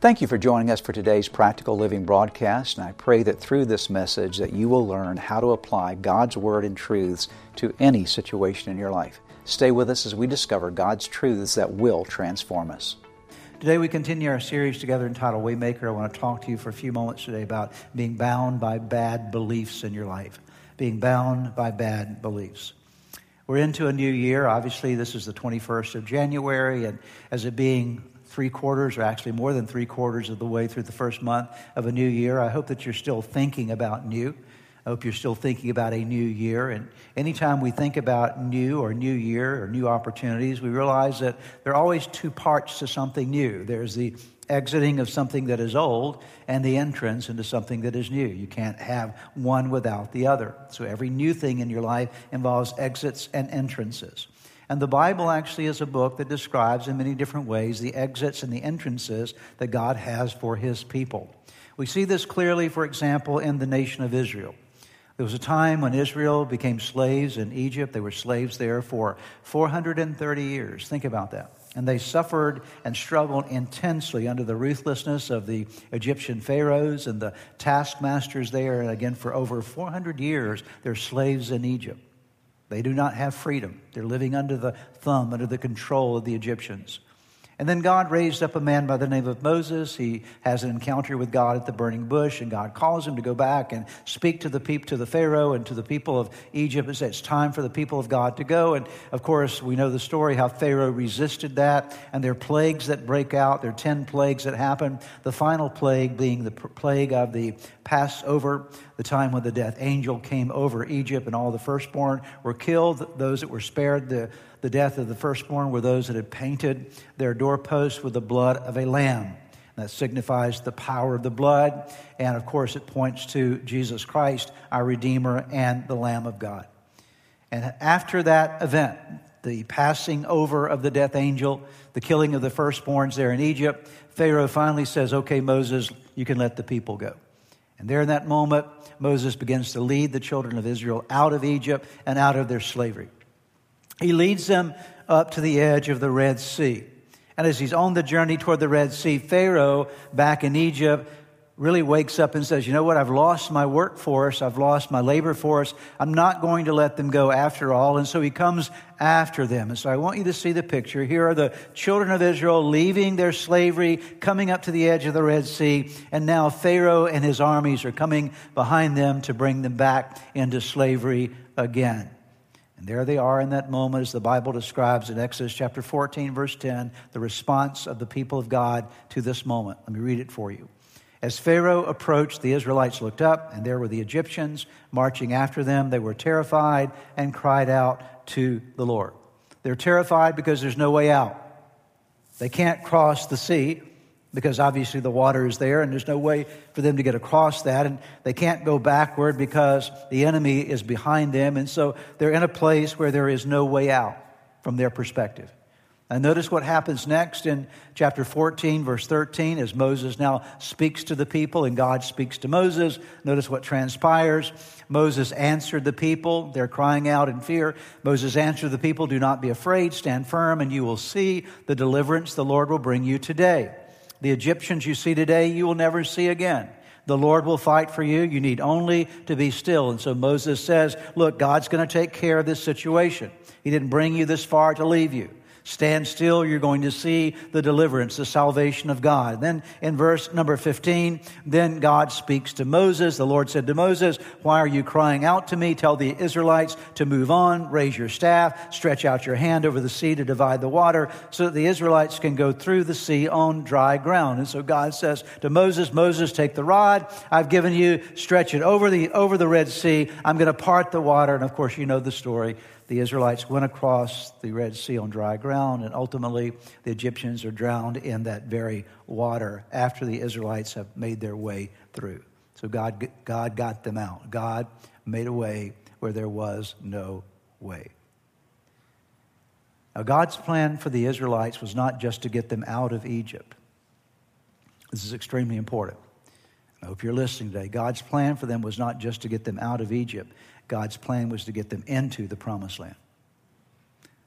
Thank you for joining us for today's Practical Living broadcast, and I pray that through this message that you will learn how to apply God's Word and truths to any situation in your life. Stay with us as we discover God's truths that will transform us. Today we continue our series together entitled Waymaker. I want to talk to you for a few moments today about being bound by bad beliefs in your life. Being bound by bad beliefs. We're into a new year. Obviously, this is the 21st of January, and as it being three quarters, or actually more than three quarters of the way through the first month of a new year. I hope that you're still thinking about new. I hope you're still thinking about a new year. And anytime we think about new or new year or new opportunities, we realize that there are always two parts to something new. There's the exiting of something that is old and the entrance into something that is new. You can't have one without the other. So every new thing in your life involves exits and entrances. And the Bible actually is a book that describes in many different ways the exits and the entrances that God has for his people. We see this clearly, for example, in the nation of Israel. There was a time when Israel became slaves in Egypt. They were slaves there for 430 years. Think about that. And they suffered and struggled intensely under the ruthlessness of the Egyptian pharaohs and the taskmasters there. And again, for over 400 years, they're slaves in Egypt. They do not have freedom. They're living under the thumb, under the control of the Egyptians. And then God raised up a man by the name of Moses. He has an encounter with God at the burning bush, and God calls him to go back and speak to the people, to the Pharaoh and to the people of Egypt and say it's time for the people of God to go. And of course, we know the story how Pharaoh resisted that, and there are plagues that break out. There are ten plagues that happen. The final plague being the plague of the Passover, the time when the death angel came over Egypt, and all the firstborn were killed. Those that were spared the the death of the firstborn were those that had painted their doorposts with the blood of a lamb. That signifies the power of the blood. And of course, it points to Jesus Christ, our Redeemer and the Lamb of God. And after that event, the passing over of the death angel, the killing of the firstborns there in Egypt, Pharaoh finally says, Okay, Moses, you can let the people go. And there in that moment, Moses begins to lead the children of Israel out of Egypt and out of their slavery. He leads them up to the edge of the Red Sea. And as he's on the journey toward the Red Sea, Pharaoh back in Egypt really wakes up and says, You know what? I've lost my workforce. I've lost my labor force. I'm not going to let them go after all. And so he comes after them. And so I want you to see the picture. Here are the children of Israel leaving their slavery, coming up to the edge of the Red Sea. And now Pharaoh and his armies are coming behind them to bring them back into slavery again. And there they are in that moment, as the Bible describes in Exodus chapter 14, verse 10, the response of the people of God to this moment. Let me read it for you. As Pharaoh approached, the Israelites looked up, and there were the Egyptians marching after them. They were terrified and cried out to the Lord. They're terrified because there's no way out. They can't cross the sea because obviously the water is there and there's no way for them to get across that. And they can't go backward because the enemy is behind them. And so they're in a place where there is no way out from their perspective. And notice what happens next in chapter 14 verse 13 as moses now speaks to the people and god speaks to moses. Notice what transpires. Moses answered the people. They're crying out in fear. Moses answered the people do not be afraid. Stand firm and you will see the deliverance the lord will bring you today the Egyptians you see today, you will never see again. The Lord will fight for you. You need only to be still. And so Moses says, Look, God's going to take care of this situation. He didn't bring you this far to leave you. Stand still, you're going to see the deliverance, the salvation of God. Then in verse number 15, then God speaks to Moses. The Lord said to Moses, Why are you crying out to me? Tell the Israelites to move on, raise your staff, stretch out your hand over the sea to divide the water, so that the Israelites can go through the sea on dry ground. And so God says to Moses, Moses, take the rod I've given you, stretch it over the, over the Red Sea. I'm going to part the water. And of course, you know the story the Israelites went across the Red Sea on dry ground, and ultimately the Egyptians are drowned in that very water after the Israelites have made their way through. So God, God got them out. God made a way where there was no way. Now, God's plan for the Israelites was not just to get them out of Egypt. This is extremely important. I hope you're listening today. God's plan for them was not just to get them out of Egypt, God's plan was to get them into the promised land.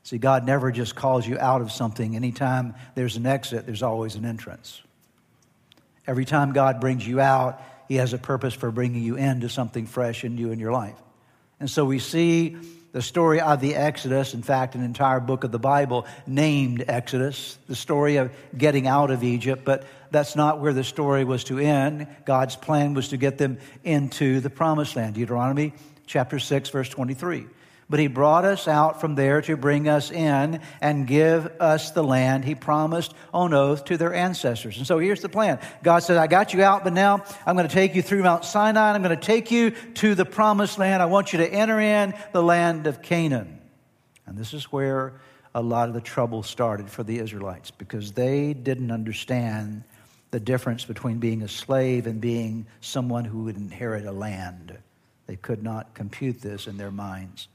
See, God never just calls you out of something. Anytime there's an exit, there's always an entrance. Every time God brings you out, He has a purpose for bringing you into something fresh and new in your life. And so we see the story of the Exodus, in fact, an entire book of the Bible named Exodus, the story of getting out of Egypt, but that's not where the story was to end. God's plan was to get them into the promised land. Deuteronomy chapter 6, verse 23. But he brought us out from there to bring us in and give us the land he promised on oath to their ancestors. And so here's the plan God said, I got you out, but now I'm going to take you through Mount Sinai. I'm going to take you to the promised land. I want you to enter in the land of Canaan. And this is where a lot of the trouble started for the Israelites because they didn't understand the difference between being a slave and being someone who would inherit a land. They could not compute this in their minds.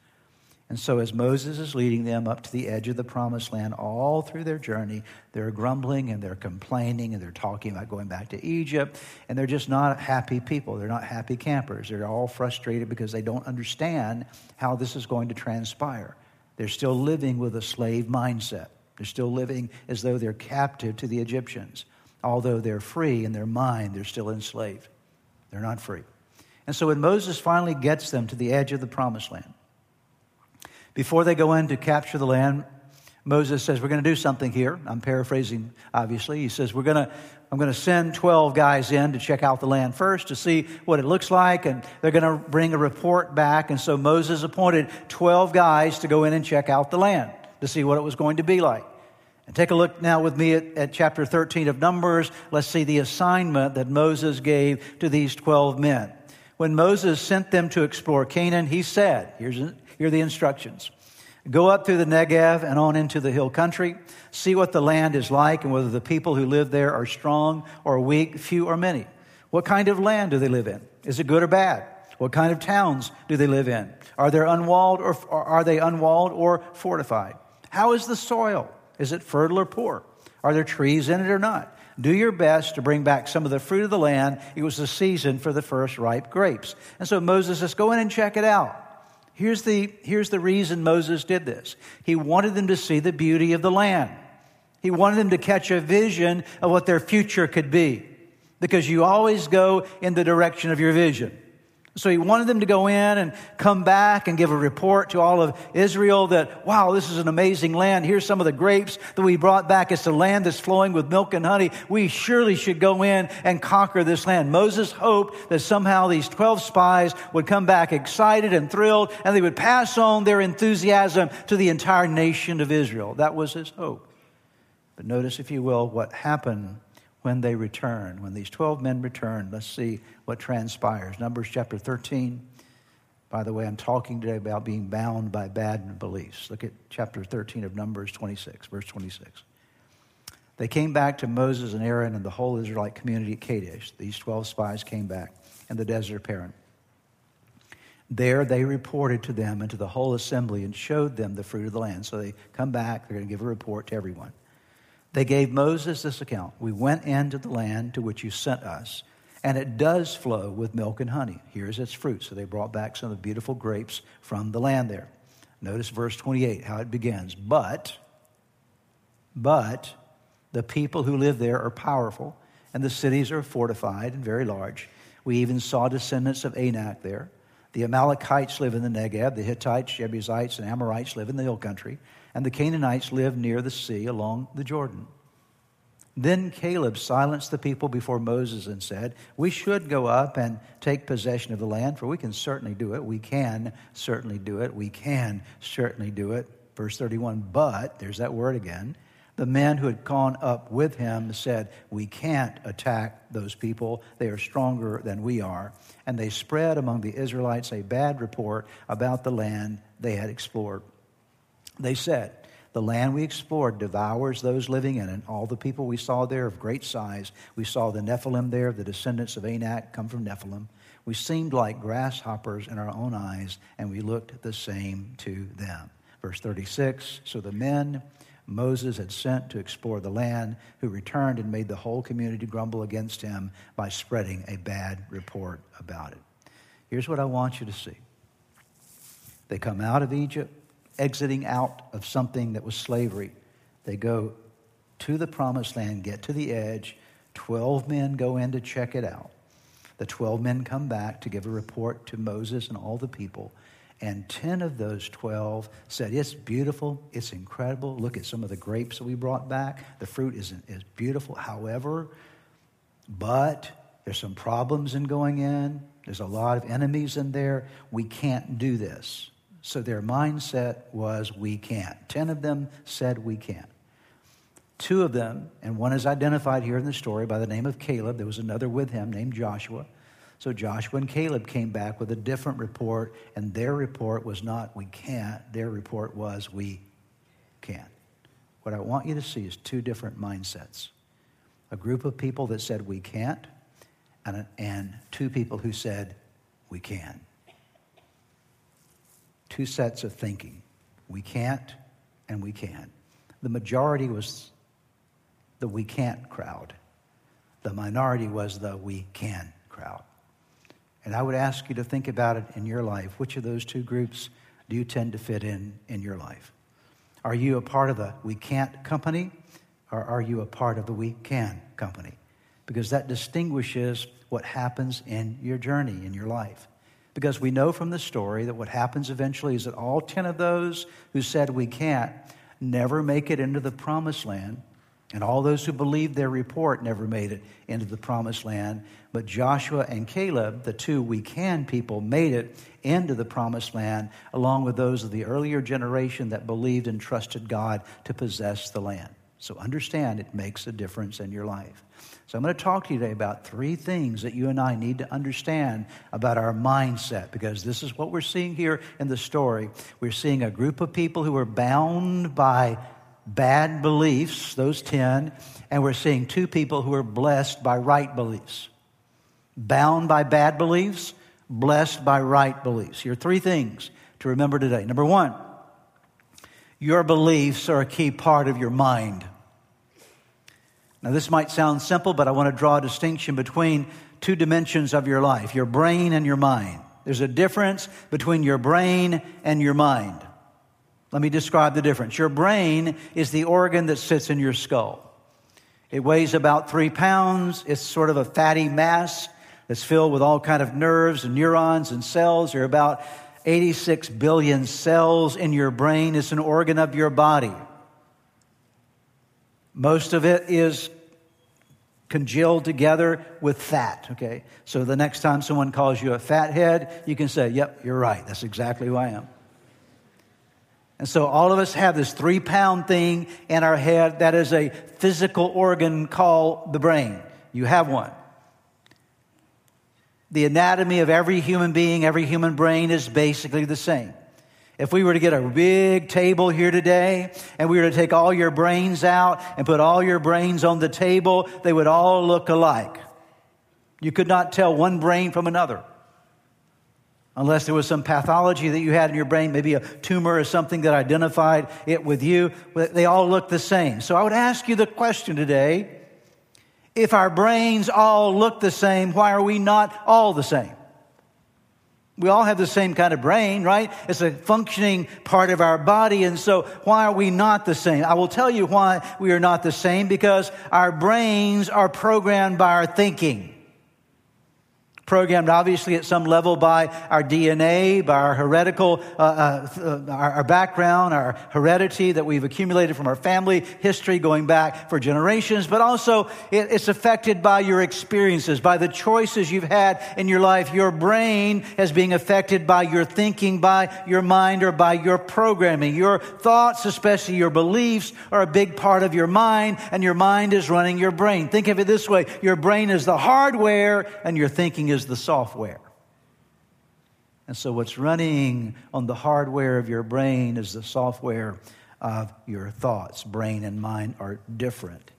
And so, as Moses is leading them up to the edge of the promised land, all through their journey, they're grumbling and they're complaining and they're talking about going back to Egypt. And they're just not happy people. They're not happy campers. They're all frustrated because they don't understand how this is going to transpire. They're still living with a slave mindset. They're still living as though they're captive to the Egyptians. Although they're free in their mind, they're still enslaved. They're not free. And so, when Moses finally gets them to the edge of the promised land, before they go in to capture the land, Moses says, We're going to do something here. I'm paraphrasing, obviously. He says, We're going to, I'm going to send 12 guys in to check out the land first to see what it looks like, and they're going to bring a report back. And so Moses appointed 12 guys to go in and check out the land to see what it was going to be like. And take a look now with me at, at chapter 13 of Numbers. Let's see the assignment that Moses gave to these 12 men. When Moses sent them to explore Canaan, he said, Here's, here are the instructions. Go up through the Negev and on into the hill country. See what the land is like and whether the people who live there are strong or weak, few or many. What kind of land do they live in? Is it good or bad? What kind of towns do they live in? Are they unwalled or, or are they unwalled or fortified? How is the soil? Is it fertile or poor? Are there trees in it or not? Do your best to bring back some of the fruit of the land. It was the season for the first ripe grapes. And so Moses says, Go in and check it out. Here's the, here's the reason Moses did this. He wanted them to see the beauty of the land. He wanted them to catch a vision of what their future could be. Because you always go in the direction of your vision. So he wanted them to go in and come back and give a report to all of Israel that, wow, this is an amazing land. Here's some of the grapes that we brought back. It's a land that's flowing with milk and honey. We surely should go in and conquer this land. Moses hoped that somehow these 12 spies would come back excited and thrilled and they would pass on their enthusiasm to the entire nation of Israel. That was his hope. But notice, if you will, what happened when they return. When these 12 men return, let's see what transpires. Numbers chapter 13. By the way, I'm talking today about being bound by bad beliefs. Look at chapter 13 of Numbers 26, verse 26. They came back to Moses and Aaron and the whole Israelite community at Kadesh. These 12 spies came back in the desert of Paran. There they reported to them and to the whole assembly and showed them the fruit of the land. So they come back, they're going to give a report to everyone. They gave Moses this account We went into the land to which you sent us, and it does flow with milk and honey. Here's its fruit. So they brought back some of the beautiful grapes from the land there. Notice verse 28, how it begins. But, but the people who live there are powerful, and the cities are fortified and very large. We even saw descendants of Anak there. The Amalekites live in the Negev, the Hittites, Jebusites, and Amorites live in the hill country and the Canaanites lived near the sea along the Jordan. Then Caleb silenced the people before Moses and said, We should go up and take possession of the land, for we can certainly do it. We can certainly do it. We can certainly do it. Verse 31 But, there's that word again, the men who had gone up with him said, We can't attack those people. They are stronger than we are. And they spread among the Israelites a bad report about the land they had explored. They said, The land we explored devours those living in it. All the people we saw there of great size. We saw the Nephilim there, the descendants of Anak come from Nephilim. We seemed like grasshoppers in our own eyes, and we looked the same to them. Verse 36 So the men Moses had sent to explore the land, who returned and made the whole community grumble against him by spreading a bad report about it. Here's what I want you to see they come out of Egypt exiting out of something that was slavery. They go to the promised land, get to the edge, 12 men go in to check it out. The 12 men come back to give a report to Moses and all the people. And 10 of those 12 said, It's beautiful. It's incredible. Look at some of the grapes that we brought back. The fruit is, is beautiful. However, but there's some problems in going in. There's a lot of enemies in there. We can't do this. So their mindset was, We can't. 10 of them said, We can't. Two of them, and one is identified here in the story by the name of Caleb. There was another with him named Joshua. So Joshua and Caleb came back with a different report, and their report was not, we can't. Their report was, we can. What I want you to see is two different mindsets a group of people that said, we can't, and, and two people who said, we can. Two sets of thinking. We can't, and we can. The majority was the we can't crowd. The minority was the we can crowd. And I would ask you to think about it in your life. Which of those two groups do you tend to fit in in your life? Are you a part of the we can't company or are you a part of the we can company? Because that distinguishes what happens in your journey, in your life. Because we know from the story that what happens eventually is that all 10 of those who said we can't never make it into the promised land and all those who believed their report never made it into the promised land. But Joshua and Caleb, the two we can people, made it into the promised land, along with those of the earlier generation that believed and trusted God to possess the land. So understand it makes a difference in your life. So I'm going to talk to you today about three things that you and I need to understand about our mindset because this is what we're seeing here in the story. We're seeing a group of people who are bound by bad beliefs, those 10, and we're seeing two people who are blessed by right beliefs. Bound by bad beliefs, blessed by right beliefs. Here are three things to remember today. Number one, your beliefs are a key part of your mind. Now, this might sound simple, but I want to draw a distinction between two dimensions of your life your brain and your mind. There's a difference between your brain and your mind. Let me describe the difference. Your brain is the organ that sits in your skull. It weighs about three pounds. It's sort of a fatty mass that's filled with all kind of nerves and neurons and cells. There are about 86 billion cells in your brain. It's an organ of your body. Most of it is congealed together with fat, okay? So the next time someone calls you a fathead, you can say, Yep, you're right. That's exactly who I am. And so all of us have this three pound thing in our head that is a physical organ called the brain. You have one. The anatomy of every human being, every human brain is basically the same. If we were to get a big table here today and we were to take all your brains out and put all your brains on the table, they would all look alike. You could not tell one brain from another unless there was some pathology that you had in your brain, maybe a tumor or something that identified it with you. They all look the same. So I would ask you the question today if our brains all look the same, why are we not all the same? We all have the same kind of brain, right? It's a functioning part of our body. And so why are we not the same? I will tell you why we are not the same because our brains are programmed by our thinking programmed obviously at some level by our DNA, by our heretical, uh, uh, our, our, background, our heredity that we've accumulated from our family history going back for generations, but also it, it's affected by your experiences, by the choices you've had in your life. Your brain is being affected by your thinking, by your mind, or by your programming. Your thoughts, especially your beliefs, are a big part of your mind, and your mind is running your brain. Think of it this way. Your brain is the hardware, and your thinking is is the software. And so, what's running on the hardware of your brain is the software of your thoughts. Brain and mind are different.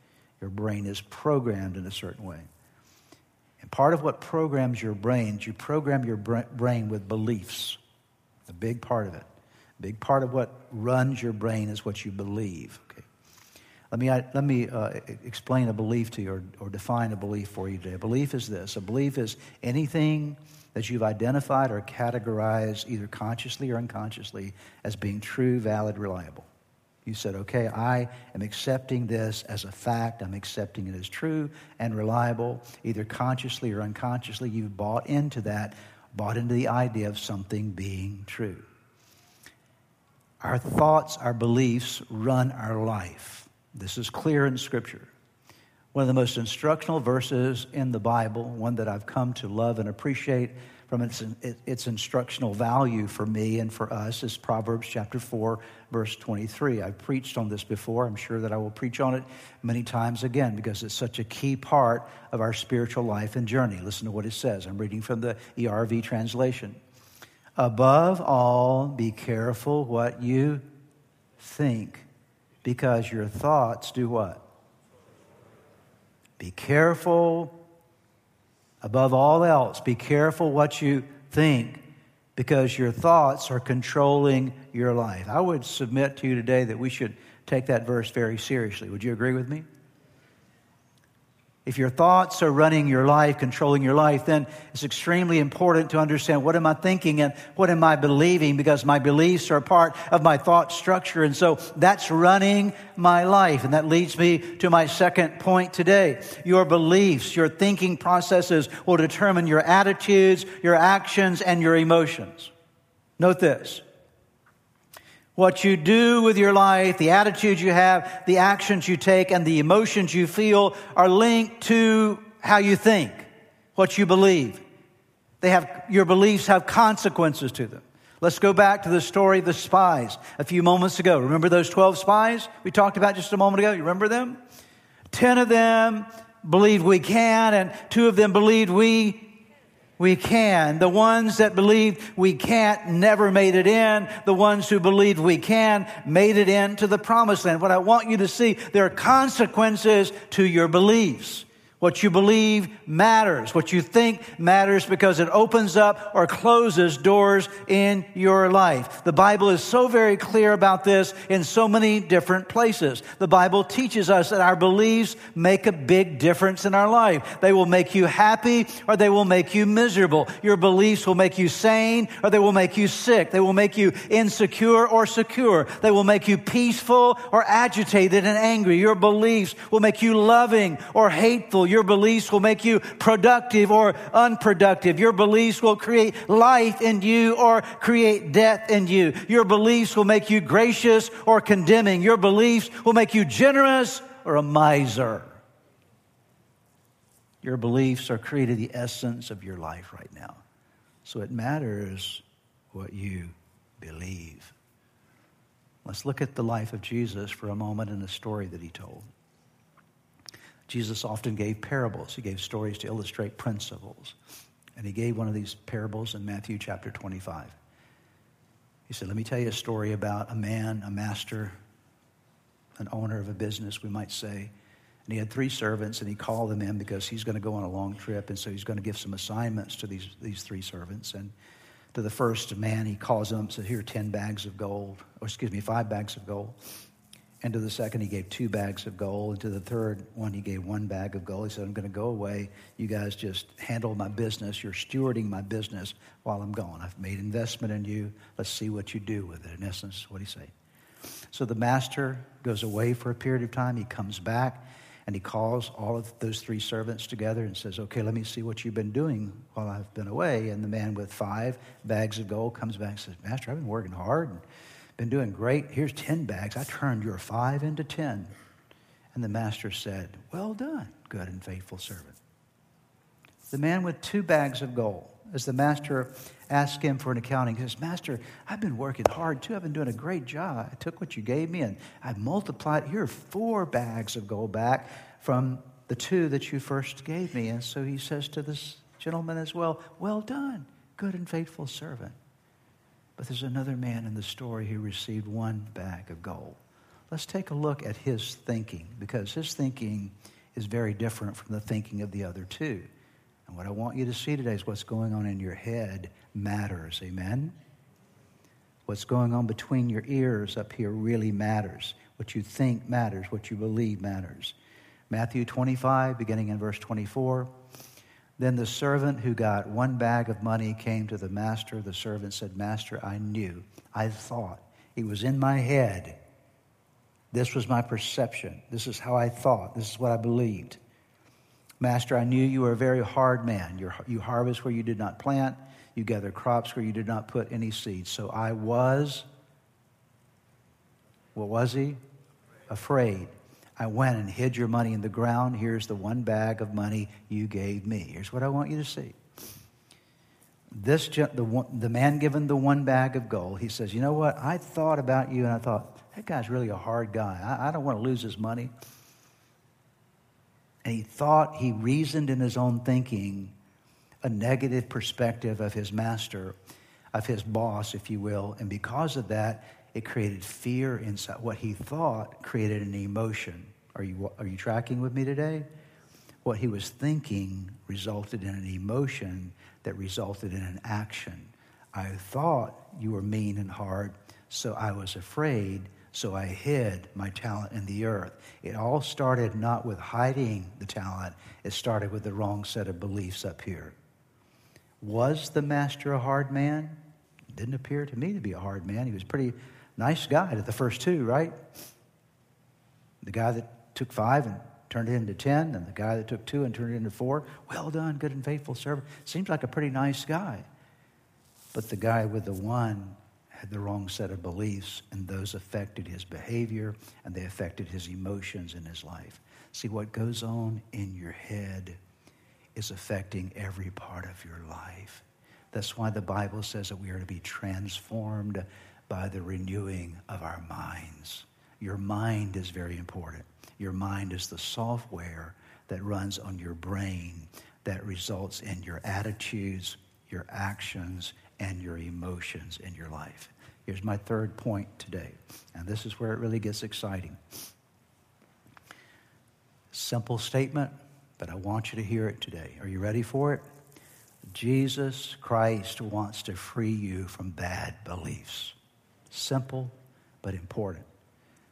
Your brain is programmed in a certain way. And part of what programs your brain you program your brain with beliefs. A big part of it. A big part of what runs your brain is what you believe. Let me, let me uh, explain a belief to you or, or define a belief for you today. A belief is this a belief is anything that you've identified or categorized, either consciously or unconsciously, as being true, valid, reliable. You said, okay, I am accepting this as a fact. I'm accepting it as true and reliable. Either consciously or unconsciously, you've bought into that, bought into the idea of something being true. Our thoughts, our beliefs run our life. This is clear in Scripture. One of the most instructional verses in the Bible, one that I've come to love and appreciate from its, its instructional value for me and for us is Proverbs chapter 4, verse 23. I've preached on this before. I'm sure that I will preach on it many times again because it's such a key part of our spiritual life and journey. Listen to what it says. I'm reading from the ERV translation. Above all, be careful what you think because your thoughts do what? Be careful Above all else, be careful what you think because your thoughts are controlling your life. I would submit to you today that we should take that verse very seriously. Would you agree with me? If your thoughts are running your life, controlling your life, then it's extremely important to understand what am I thinking and what am I believing because my beliefs are part of my thought structure. And so that's running my life. And that leads me to my second point today. Your beliefs, your thinking processes will determine your attitudes, your actions, and your emotions. Note this. What you do with your life, the attitudes you have, the actions you take, and the emotions you feel are linked to how you think, what you believe. They have, your beliefs have consequences to them. Let's go back to the story of the spies a few moments ago. Remember those 12 spies we talked about just a moment ago? You remember them? 10 of them believed we can, and two of them believed we we can. The ones that believed we can't never made it in. The ones who believed we can made it into the promised land. What I want you to see, there are consequences to your beliefs. What you believe matters. What you think matters because it opens up or closes doors in your life. The Bible is so very clear about this in so many different places. The Bible teaches us that our beliefs make a big difference in our life. They will make you happy or they will make you miserable. Your beliefs will make you sane or they will make you sick. They will make you insecure or secure. They will make you peaceful or agitated and angry. Your beliefs will make you loving or hateful. Your beliefs will make you productive or unproductive. Your beliefs will create life in you or create death in you. Your beliefs will make you gracious or condemning. Your beliefs will make you generous or a miser. Your beliefs are created the essence of your life right now. So it matters what you believe. Let's look at the life of Jesus for a moment in the story that he told. Jesus often gave parables. He gave stories to illustrate principles. And he gave one of these parables in Matthew chapter 25. He said, Let me tell you a story about a man, a master, an owner of a business, we might say. And he had three servants, and he called them in because he's going to go on a long trip. And so he's going to give some assignments to these, these three servants. And to the first man, he calls them, says, Here, are 10 bags of gold, or excuse me, five bags of gold. And to the second, he gave two bags of gold. And to the third one, he gave one bag of gold. He said, I'm going to go away. You guys just handle my business. You're stewarding my business while I'm gone. I've made investment in you. Let's see what you do with it. In essence, what he say. So the master goes away for a period of time. He comes back and he calls all of those three servants together and says, Okay, let me see what you've been doing while I've been away. And the man with five bags of gold comes back and says, Master, I've been working hard. And been doing great. Here's 10 bags. I turned your five into 10. And the master said, Well done, good and faithful servant. The man with two bags of gold, as the master asked him for an accounting, he says, Master, I've been working hard too. I've been doing a great job. I took what you gave me and I multiplied. Here are four bags of gold back from the two that you first gave me. And so he says to this gentleman as well, Well done, good and faithful servant. But there's another man in the story who received one bag of gold. Let's take a look at his thinking because his thinking is very different from the thinking of the other two. And what I want you to see today is what's going on in your head matters. Amen? What's going on between your ears up here really matters. What you think matters. What you believe matters. Matthew 25, beginning in verse 24. Then the servant who got one bag of money came to the master. The servant said, Master, I knew, I thought, it was in my head This was my perception. This is how I thought. This is what I believed. Master, I knew you were a very hard man. You're, you harvest where you did not plant, you gather crops where you did not put any seeds. So I was, what was he? Afraid. I went and hid your money in the ground. Here's the one bag of money you gave me. Here's what I want you to see. This, the, the man given the one bag of gold, he says, You know what? I thought about you and I thought, that guy's really a hard guy. I, I don't want to lose his money. And he thought, he reasoned in his own thinking a negative perspective of his master, of his boss, if you will. And because of that, it created fear inside. What he thought created an emotion. Are you, are you tracking with me today? What he was thinking resulted in an emotion that resulted in an action. I thought you were mean and hard, so I was afraid, so I hid my talent in the earth. It all started not with hiding the talent, it started with the wrong set of beliefs up here. Was the master a hard man? Didn't appear to me to be a hard man. He was a pretty nice guy to the first two, right? The guy that took five and turned it into ten, and the guy that took two and turned it into four. Well done, good and faithful servant. Seems like a pretty nice guy. But the guy with the one had the wrong set of beliefs, and those affected his behavior and they affected his emotions in his life. See, what goes on in your head is affecting every part of your life. That's why the Bible says that we are to be transformed by the renewing of our minds. Your mind is very important. Your mind is the software that runs on your brain that results in your attitudes, your actions, and your emotions in your life. Here's my third point today, and this is where it really gets exciting. Simple statement, but I want you to hear it today. Are you ready for it? Jesus Christ wants to free you from bad beliefs. Simple, but important.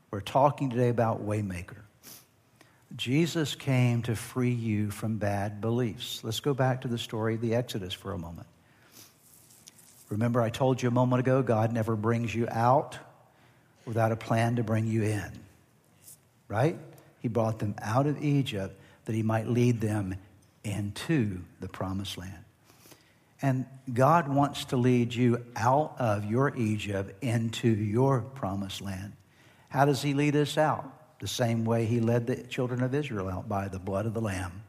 We're talking today about Waymaker. Jesus came to free you from bad beliefs. Let's go back to the story of the Exodus for a moment. Remember, I told you a moment ago, God never brings you out without a plan to bring you in. Right? He brought them out of Egypt that he might lead them into the promised land. And God wants to lead you out of your Egypt into your promised land. How does he lead us out? The same way he led the children of Israel out by the blood of the Lamb.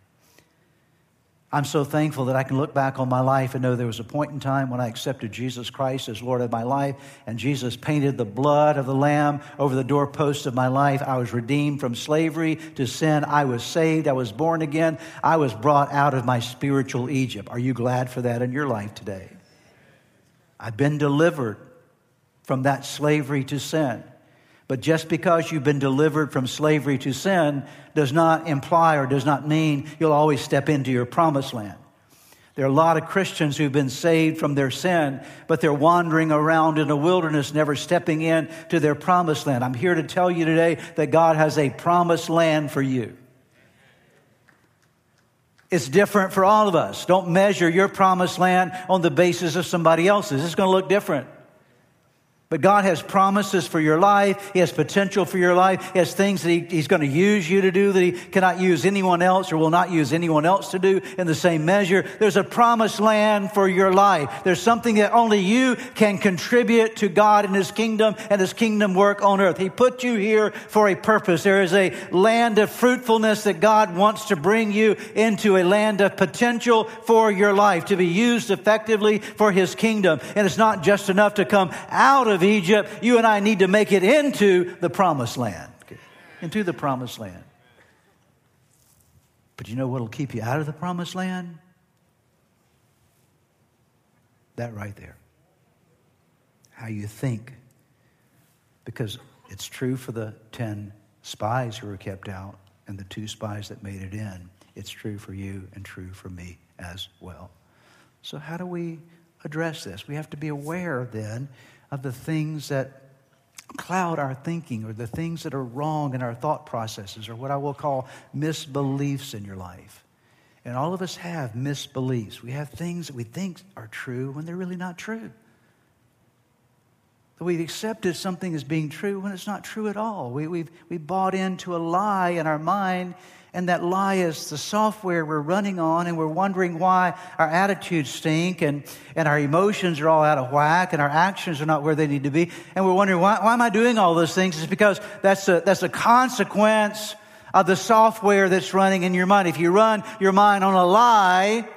I'm so thankful that I can look back on my life and know there was a point in time when I accepted Jesus Christ as Lord of my life, and Jesus painted the blood of the Lamb over the doorposts of my life. I was redeemed from slavery to sin. I was saved. I was born again. I was brought out of my spiritual Egypt. Are you glad for that in your life today? I've been delivered from that slavery to sin. But just because you've been delivered from slavery to sin does not imply or does not mean you'll always step into your promised land. There are a lot of Christians who've been saved from their sin, but they're wandering around in a wilderness, never stepping in to their promised land. I'm here to tell you today that God has a promised land for you. It's different for all of us. Don't measure your promised land on the basis of somebody else's. It's going to look different. But God has promises for your life. He has potential for your life. He has things that he, He's going to use you to do that He cannot use anyone else or will not use anyone else to do in the same measure. There's a promised land for your life. There's something that only you can contribute to God and His kingdom and His kingdom work on earth. He put you here for a purpose. There is a land of fruitfulness that God wants to bring you into a land of potential for your life to be used effectively for His kingdom. And it's not just enough to come out of of Egypt, you and I need to make it into the promised land. Into the promised land. But you know what will keep you out of the promised land? That right there. How you think. Because it's true for the 10 spies who were kept out and the two spies that made it in. It's true for you and true for me as well. So, how do we address this? We have to be aware then of the things that cloud our thinking or the things that are wrong in our thought processes or what I will call misbeliefs in your life. And all of us have misbeliefs. We have things that we think are true when they're really not true. We've accepted something as being true when it's not true at all. We, we've, we bought into a lie in our mind, and that lie is the software we're running on, and we're wondering why our attitudes stink, and, and our emotions are all out of whack, and our actions are not where they need to be. And we're wondering, why, why am I doing all those things? It's because that's a, that's a consequence of the software that's running in your mind. If you run your mind on a lie,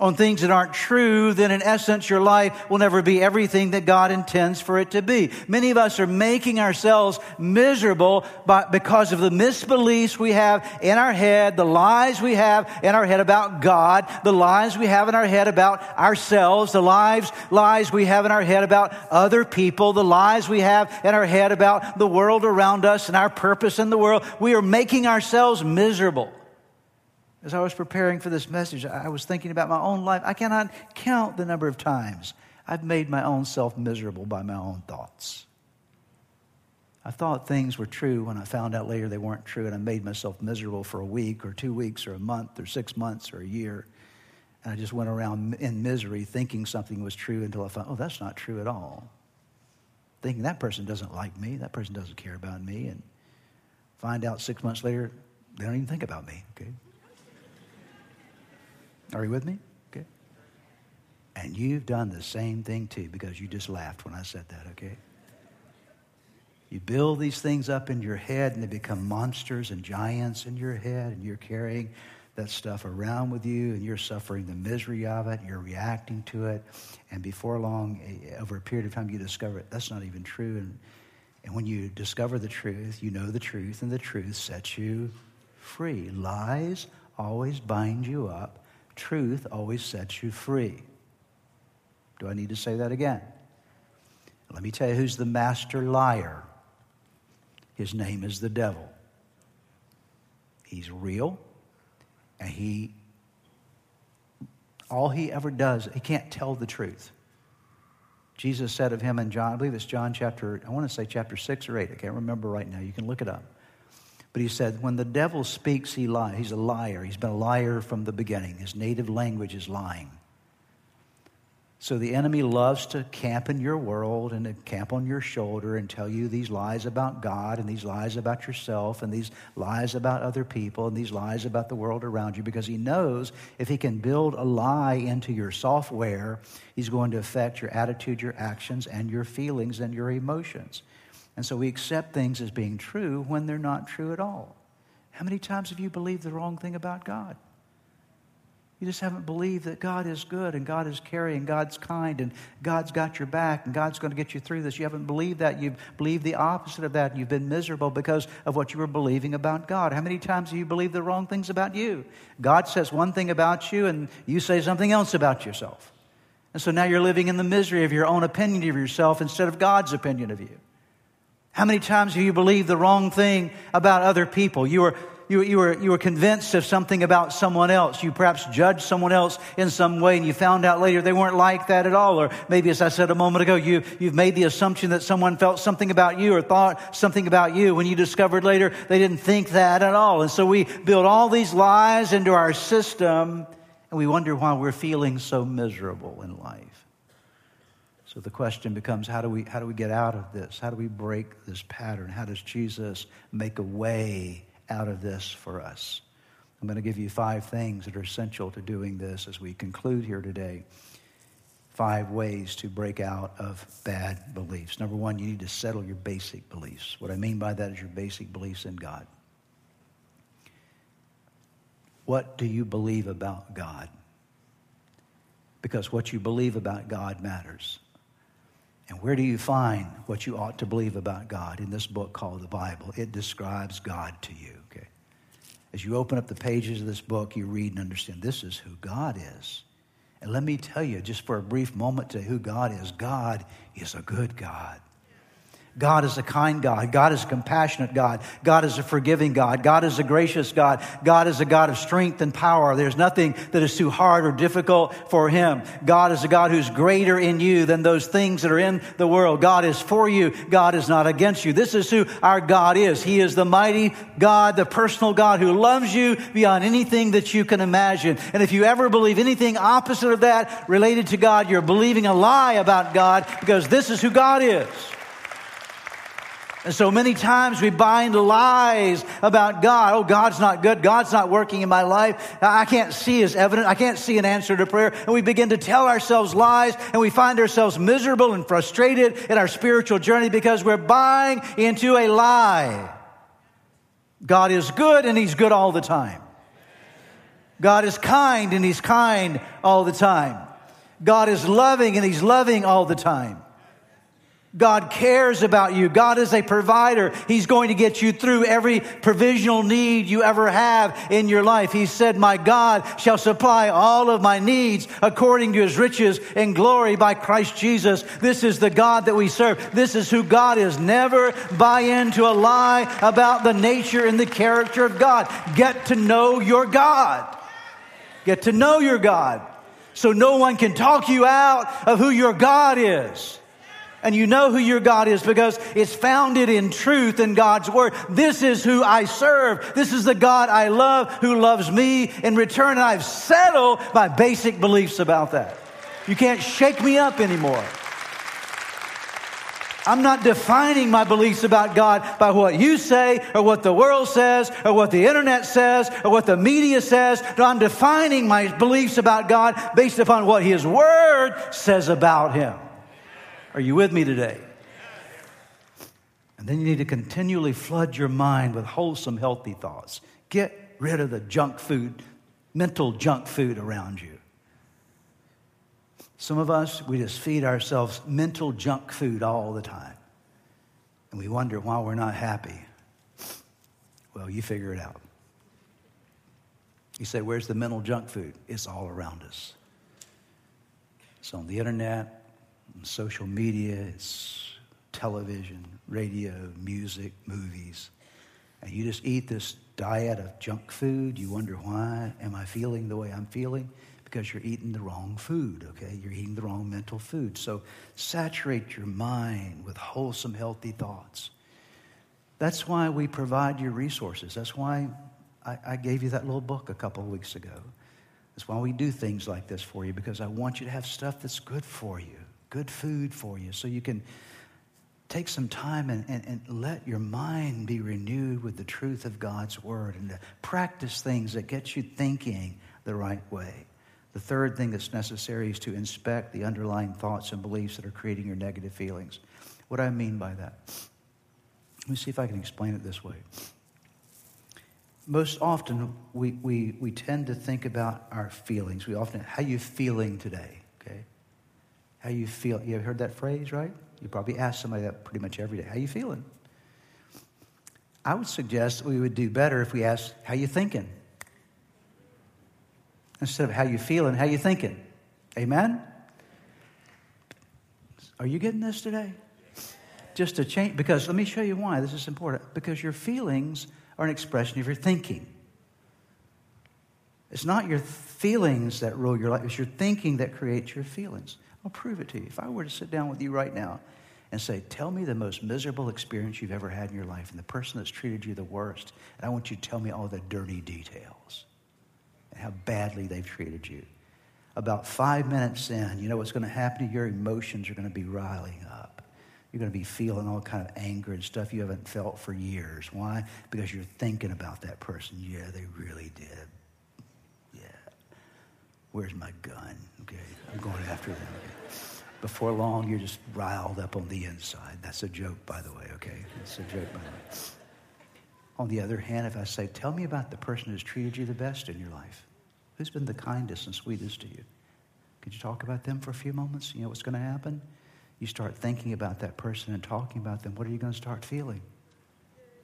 on things that aren't true, then in essence your life will never be everything that God intends for it to be. Many of us are making ourselves miserable by, because of the misbeliefs we have in our head, the lies we have in our head about God, the lies we have in our head about ourselves, the lies, lies we have in our head about other people, the lies we have in our head about the world around us and our purpose in the world. We are making ourselves miserable. As I was preparing for this message, I was thinking about my own life. I cannot count the number of times I've made my own self miserable by my own thoughts. I thought things were true when I found out later they weren't true, and I made myself miserable for a week or two weeks or a month or six months or a year. And I just went around in misery thinking something was true until I found, oh, that's not true at all. Thinking that person doesn't like me, that person doesn't care about me, and find out six months later, they don't even think about me, okay? Are you with me? Okay. And you've done the same thing too because you just laughed when I said that, okay? You build these things up in your head and they become monsters and giants in your head, and you're carrying that stuff around with you and you're suffering the misery of it, you're reacting to it, and before long, eh, eh, over a period of time, you discover it. That's not even true. And, and when you discover the truth, you know the truth, and the truth sets you free. Lies always bind you up truth always sets you free. Do I need to say that again? Let me tell you who's the master liar. His name is the devil. He's real, and he, all he ever does, he can't tell the truth. Jesus said of him in John, I believe it's John chapter, I want to say chapter 6 or 8, I can't remember right now. You can look it up. But he said, when the devil speaks, he lies. He's a liar. He's been a liar from the beginning. His native language is lying. So the enemy loves to camp in your world and to camp on your shoulder and tell you these lies about God and these lies about yourself and these lies about other people and these lies about the world around you because he knows if he can build a lie into your software, he's going to affect your attitude, your actions, and your feelings and your emotions. And so we accept things as being true when they're not true at all. How many times have you believed the wrong thing about God? You just haven't believed that God is good and God is caring, God's kind, and God's got your back and God's going to get you through this. You haven't believed that. You've believed the opposite of that. You've been miserable because of what you were believing about God. How many times have you believed the wrong things about you? God says one thing about you and you say something else about yourself. And so now you're living in the misery of your own opinion of yourself instead of God's opinion of you. How many times have you believed the wrong thing about other people? You were, you, you, were, you were convinced of something about someone else. You perhaps judged someone else in some way and you found out later they weren't like that at all. Or maybe, as I said a moment ago, you, you've made the assumption that someone felt something about you or thought something about you when you discovered later they didn't think that at all. And so we build all these lies into our system and we wonder why we're feeling so miserable in life. So the question becomes how do we how do we get out of this? How do we break this pattern? How does Jesus make a way out of this for us? I'm going to give you five things that are essential to doing this as we conclude here today. Five ways to break out of bad beliefs. Number one, you need to settle your basic beliefs. What I mean by that is your basic beliefs in God. What do you believe about God? Because what you believe about God matters. And where do you find what you ought to believe about God? In this book called the Bible. It describes God to you, okay? As you open up the pages of this book, you read and understand this is who God is. And let me tell you, just for a brief moment, to who God is God is a good God. God is a kind God. God is a compassionate God. God is a forgiving God. God is a gracious God. God is a God of strength and power. There's nothing that is too hard or difficult for Him. God is a God who's greater in you than those things that are in the world. God is for you. God is not against you. This is who our God is. He is the mighty God, the personal God who loves you beyond anything that you can imagine. And if you ever believe anything opposite of that related to God, you're believing a lie about God because this is who God is. And so many times we bind lies about God. Oh, God's not good. God's not working in my life. I can't see his evidence. I can't see an answer to prayer. And we begin to tell ourselves lies and we find ourselves miserable and frustrated in our spiritual journey because we're buying into a lie. God is good and he's good all the time. God is kind and he's kind all the time. God is loving and he's loving all the time. God cares about you. God is a provider. He's going to get you through every provisional need you ever have in your life. He said, My God shall supply all of my needs according to his riches and glory by Christ Jesus. This is the God that we serve. This is who God is. Never buy into a lie about the nature and the character of God. Get to know your God. Get to know your God. So no one can talk you out of who your God is. And you know who your God is because it's founded in truth in God's word. This is who I serve. This is the God I love who loves me in return. And I've settled my basic beliefs about that. You can't shake me up anymore. I'm not defining my beliefs about God by what you say or what the world says or what the internet says or what the media says. No, I'm defining my beliefs about God based upon what His Word says about Him. Are you with me today? And then you need to continually flood your mind with wholesome, healthy thoughts. Get rid of the junk food, mental junk food around you. Some of us, we just feed ourselves mental junk food all the time. And we wonder why we're not happy. Well, you figure it out. You say, Where's the mental junk food? It's all around us. It's on the internet, social media, it's television, radio, music, movies. And you just eat this diet of junk food. You wonder why am I feeling the way I'm feeling? Because you're eating the wrong food, okay? You're eating the wrong mental food. So saturate your mind with wholesome, healthy thoughts. That's why we provide your resources. That's why I, I gave you that little book a couple of weeks ago. That's why we do things like this for you, because I want you to have stuff that's good for you good food for you so you can take some time and, and, and, let your mind be renewed with the truth of God's word and to practice things that get you thinking the right way. The third thing that's necessary is to inspect the underlying thoughts and beliefs that are creating your negative feelings. What do I mean by that? Let me see if I can explain it this way. Most often, we, we, we tend to think about our feelings. We often, how are you feeling today? How you feel? You ever heard that phrase, right? You probably ask somebody that pretty much every day. How you feeling? I would suggest we would do better if we asked, how you thinking? Instead of how you feeling, how you thinking? Amen? Are you getting this today? Just to change, because let me show you why this is important. Because your feelings are an expression of your thinking. It's not your feelings that rule your life, it's your thinking that creates your feelings. I'll prove it to you. If I were to sit down with you right now and say, Tell me the most miserable experience you've ever had in your life and the person that's treated you the worst, and I want you to tell me all the dirty details and how badly they've treated you. About five minutes in, you know what's going to happen? To your emotions are going to be riling up. You're going to be feeling all kind of anger and stuff you haven't felt for years. Why? Because you're thinking about that person. Yeah, they really did. Yeah. Where's my gun? Okay, I'm going after them. Okay before long, you're just riled up on the inside. That's a joke, by the way, okay? It's a joke, by the way. On the other hand, if I say, Tell me about the person who's treated you the best in your life, who's been the kindest and sweetest to you? Could you talk about them for a few moments? You know what's going to happen? You start thinking about that person and talking about them. What are you going to start feeling?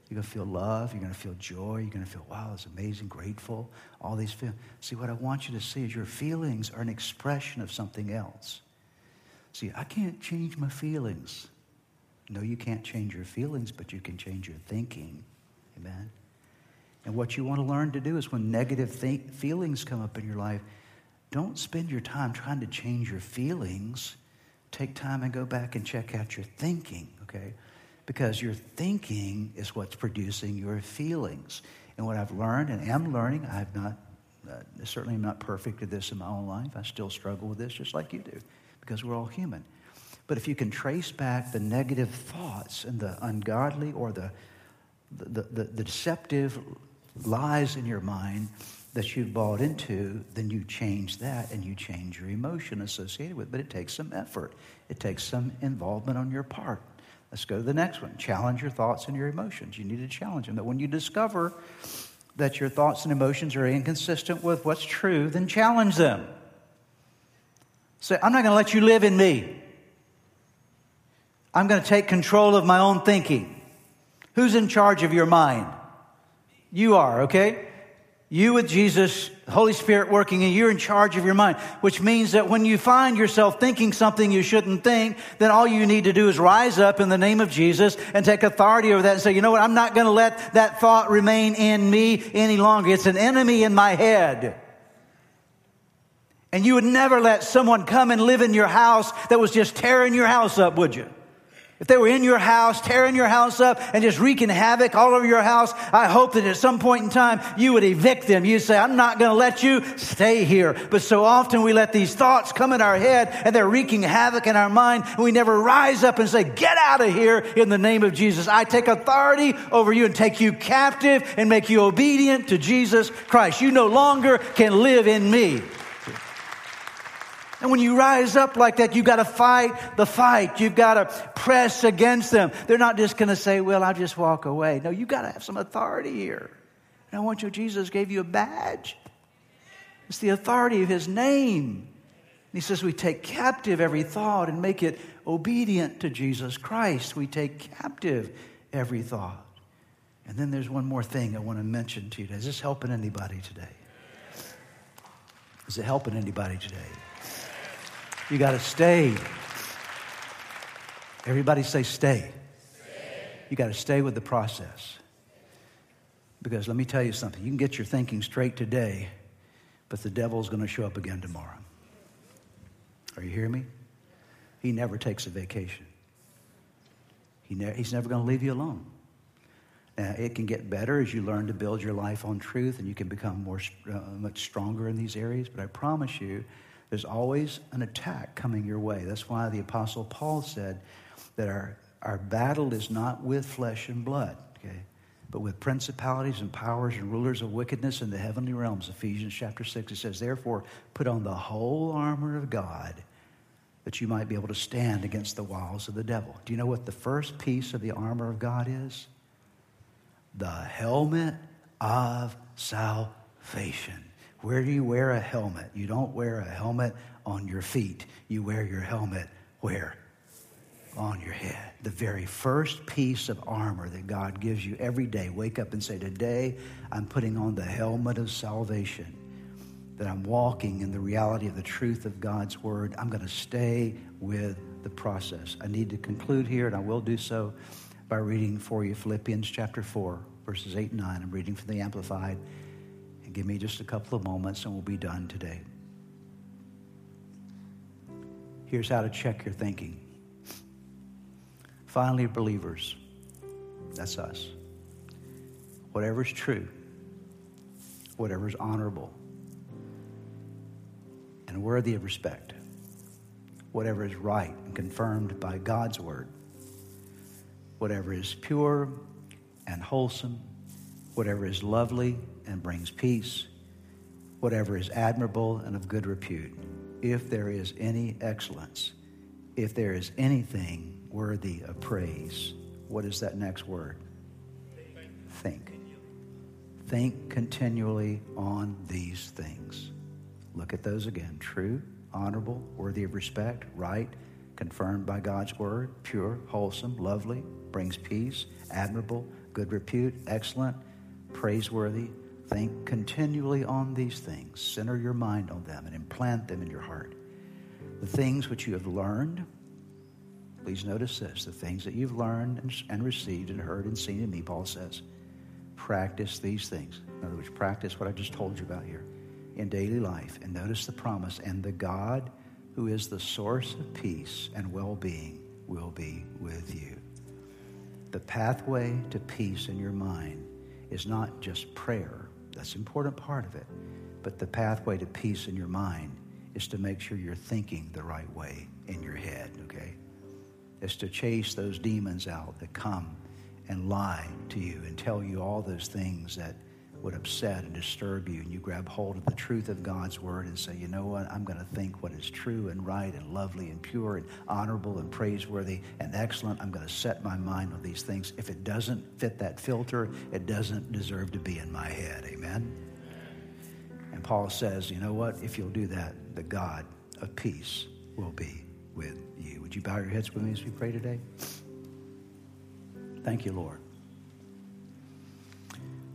You're going to feel love. You're going to feel joy. You're going to feel, wow, it's amazing, grateful. All these feelings. See, what I want you to see is your feelings are an expression of something else. See, I can't change my feelings. No, you can't change your feelings, but you can change your thinking. Amen. And what you want to learn to do is when negative feelings come up in your life, don't spend your time trying to change your feelings. Take time and go back and check out your thinking, okay? Because your thinking is what's producing your feelings. And what I've learned and am learning, I've not, uh, certainly am not perfect at this in my own life. I still struggle with this just like you do because we're all human. But if you can trace back the negative thoughts and the ungodly or the, the, the, the deceptive lies in your mind that you've bought into, then you change that and you change your emotion associated with it. But it takes some effort, it takes some involvement on your part. Let's go to the next one. Challenge your thoughts and your emotions. You need to challenge them. That when you discover that your thoughts and emotions are inconsistent with what's true, then challenge them. Say, I'm not going to let you live in me. I'm going to take control of my own thinking. Who's in charge of your mind? You are, okay? You with Jesus, Holy Spirit working, and you're in charge of your mind, which means that when you find yourself thinking something you shouldn't think, then all you need to do is rise up in the name of Jesus and take authority over that and say, you know what, I'm not going to let that thought remain in me any longer. It's an enemy in my head. And you would never let someone come and live in your house that was just tearing your house up, would you? If they were in your house, tearing your house up and just wreaking havoc all over your house, I hope that at some point in time you would evict them. You'd say, I'm not going to let you stay here. But so often we let these thoughts come in our head and they're wreaking havoc in our mind and we never rise up and say, get out of here in the name of Jesus. I take authority over you and take you captive and make you obedient to Jesus Christ. You no longer can live in me. And when you rise up like that, you've got to fight the fight. You've got to press against them. They're not just going to say, well, I'll just walk away. No, you've got to have some authority here. And I want you, Jesus gave you a badge. It's the authority of his name. And he says, we take captive every thought and make it obedient to Jesus Christ. We take captive every thought. And then there's one more thing I want to mention to you. Is this helping anybody today? Is it helping anybody today? You got to stay. Everybody say stay. stay. You got to stay with the process. Because let me tell you something. You can get your thinking straight today, but the devil's going to show up again tomorrow. Are you hearing me? He never takes a vacation. He ne- he's never going to leave you alone. Now, it can get better as you learn to build your life on truth and you can become more, uh, much stronger in these areas. But I promise you, there's always an attack coming your way. That's why the Apostle Paul said that our, our battle is not with flesh and blood, okay, but with principalities and powers and rulers of wickedness in the heavenly realms. Ephesians chapter 6, it says, Therefore, put on the whole armor of God that you might be able to stand against the wiles of the devil. Do you know what the first piece of the armor of God is? The helmet of salvation. Where do you wear a helmet? You don't wear a helmet on your feet. You wear your helmet where? On your head. The very first piece of armor that God gives you every day. Wake up and say, Today I'm putting on the helmet of salvation. That I'm walking in the reality of the truth of God's word. I'm going to stay with the process. I need to conclude here, and I will do so by reading for you Philippians chapter 4, verses 8 and 9. I'm reading from the Amplified. Give me just a couple of moments and we'll be done today. Here's how to check your thinking. Finally, believers, that's us. Whatever's true, whatever's honorable, and worthy of respect, whatever is right and confirmed by God's word, whatever is pure and wholesome, whatever is lovely and brings peace, whatever is admirable and of good repute, if there is any excellence, if there is anything worthy of praise. What is that next word? Think. Think continually on these things. Look at those again true, honorable, worthy of respect, right, confirmed by God's word, pure, wholesome, lovely, brings peace, admirable, good repute, excellent, praiseworthy, Think continually on these things. Center your mind on them and implant them in your heart. The things which you have learned, Please notice this the things that you've learned and, received and heard and seen in me, Paul says. Practice these things. In other words, practice what I just told you about here in daily life. And notice the promise. And the God who is the source of peace and well being will be with you. The pathway to peace in your mind is not just prayer, that's an important part of it. But the pathway to peace in your mind is to make sure you're thinking the right way in your head, okay? Is to chase those demons out that come and lie to you and tell you all those things that would upset and disturb you. And you grab hold of the truth of God's word and say, you know what? I'm going to think what is true and right and lovely and pure and honorable and praiseworthy and excellent. I'm going to set my mind on these things. If it doesn't fit that filter, it doesn't deserve to be in my head. Amen? And Paul says, you know what? If you'll do that, the God of peace will be with you. Would you bow your heads with me as we pray today? Thank you, Lord.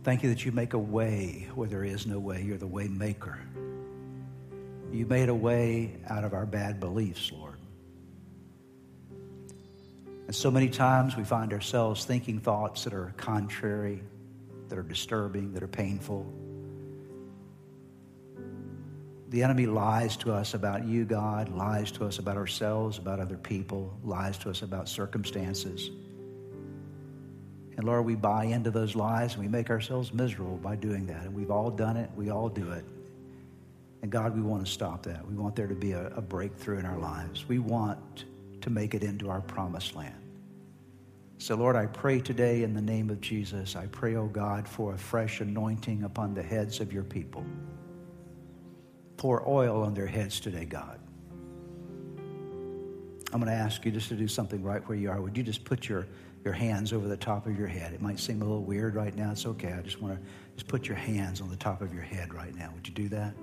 Thank you that you make a way where there is no way. You're the way maker. You made a way out of our bad beliefs, Lord. And so many times we find ourselves thinking thoughts that are contrary, that are disturbing, that are painful. The enemy lies to us about you, God, lies to us about ourselves, about other people, lies to us about circumstances. And Lord, we buy into those lies and we make ourselves miserable by doing that. And we've all done it, we all do it. And God, we want to stop that. We want there to be a, a breakthrough in our lives. We want to make it into our promised land. So, Lord, I pray today in the name of Jesus, I pray, oh God, for a fresh anointing upon the heads of your people. Pour oil on their heads today, God. I'm going to ask you just to do something right where you are. Would you just put your your hands over the top of your head. It might seem a little weird right now. It's okay. I just want to just put your hands on the top of your head right now. Would you do that?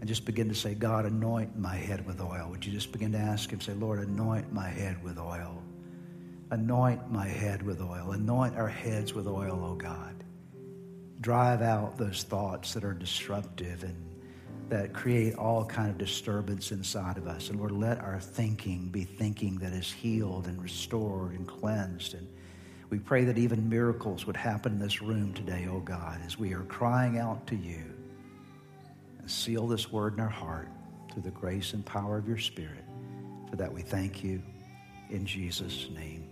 And just begin to say, God, anoint my head with oil. Would you just begin to ask Him, say, Lord, anoint my head with oil. Anoint my head with oil. Anoint our heads with oil, oh God. Drive out those thoughts that are disruptive and that create all kind of disturbance inside of us. And Lord, let our thinking be thinking that is healed and restored and cleansed. And we pray that even miracles would happen in this room today, oh God, as we are crying out to you. And seal this word in our heart through the grace and power of your Spirit. For that we thank you in Jesus' name.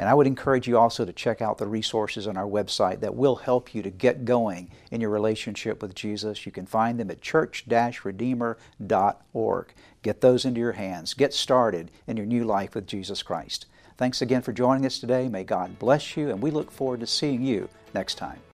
And I would encourage you also to check out the resources on our website that will help you to get going in your relationship with Jesus. You can find them at church-redeemer.org. Get those into your hands. Get started in your new life with Jesus Christ. Thanks again for joining us today. May God bless you, and we look forward to seeing you next time.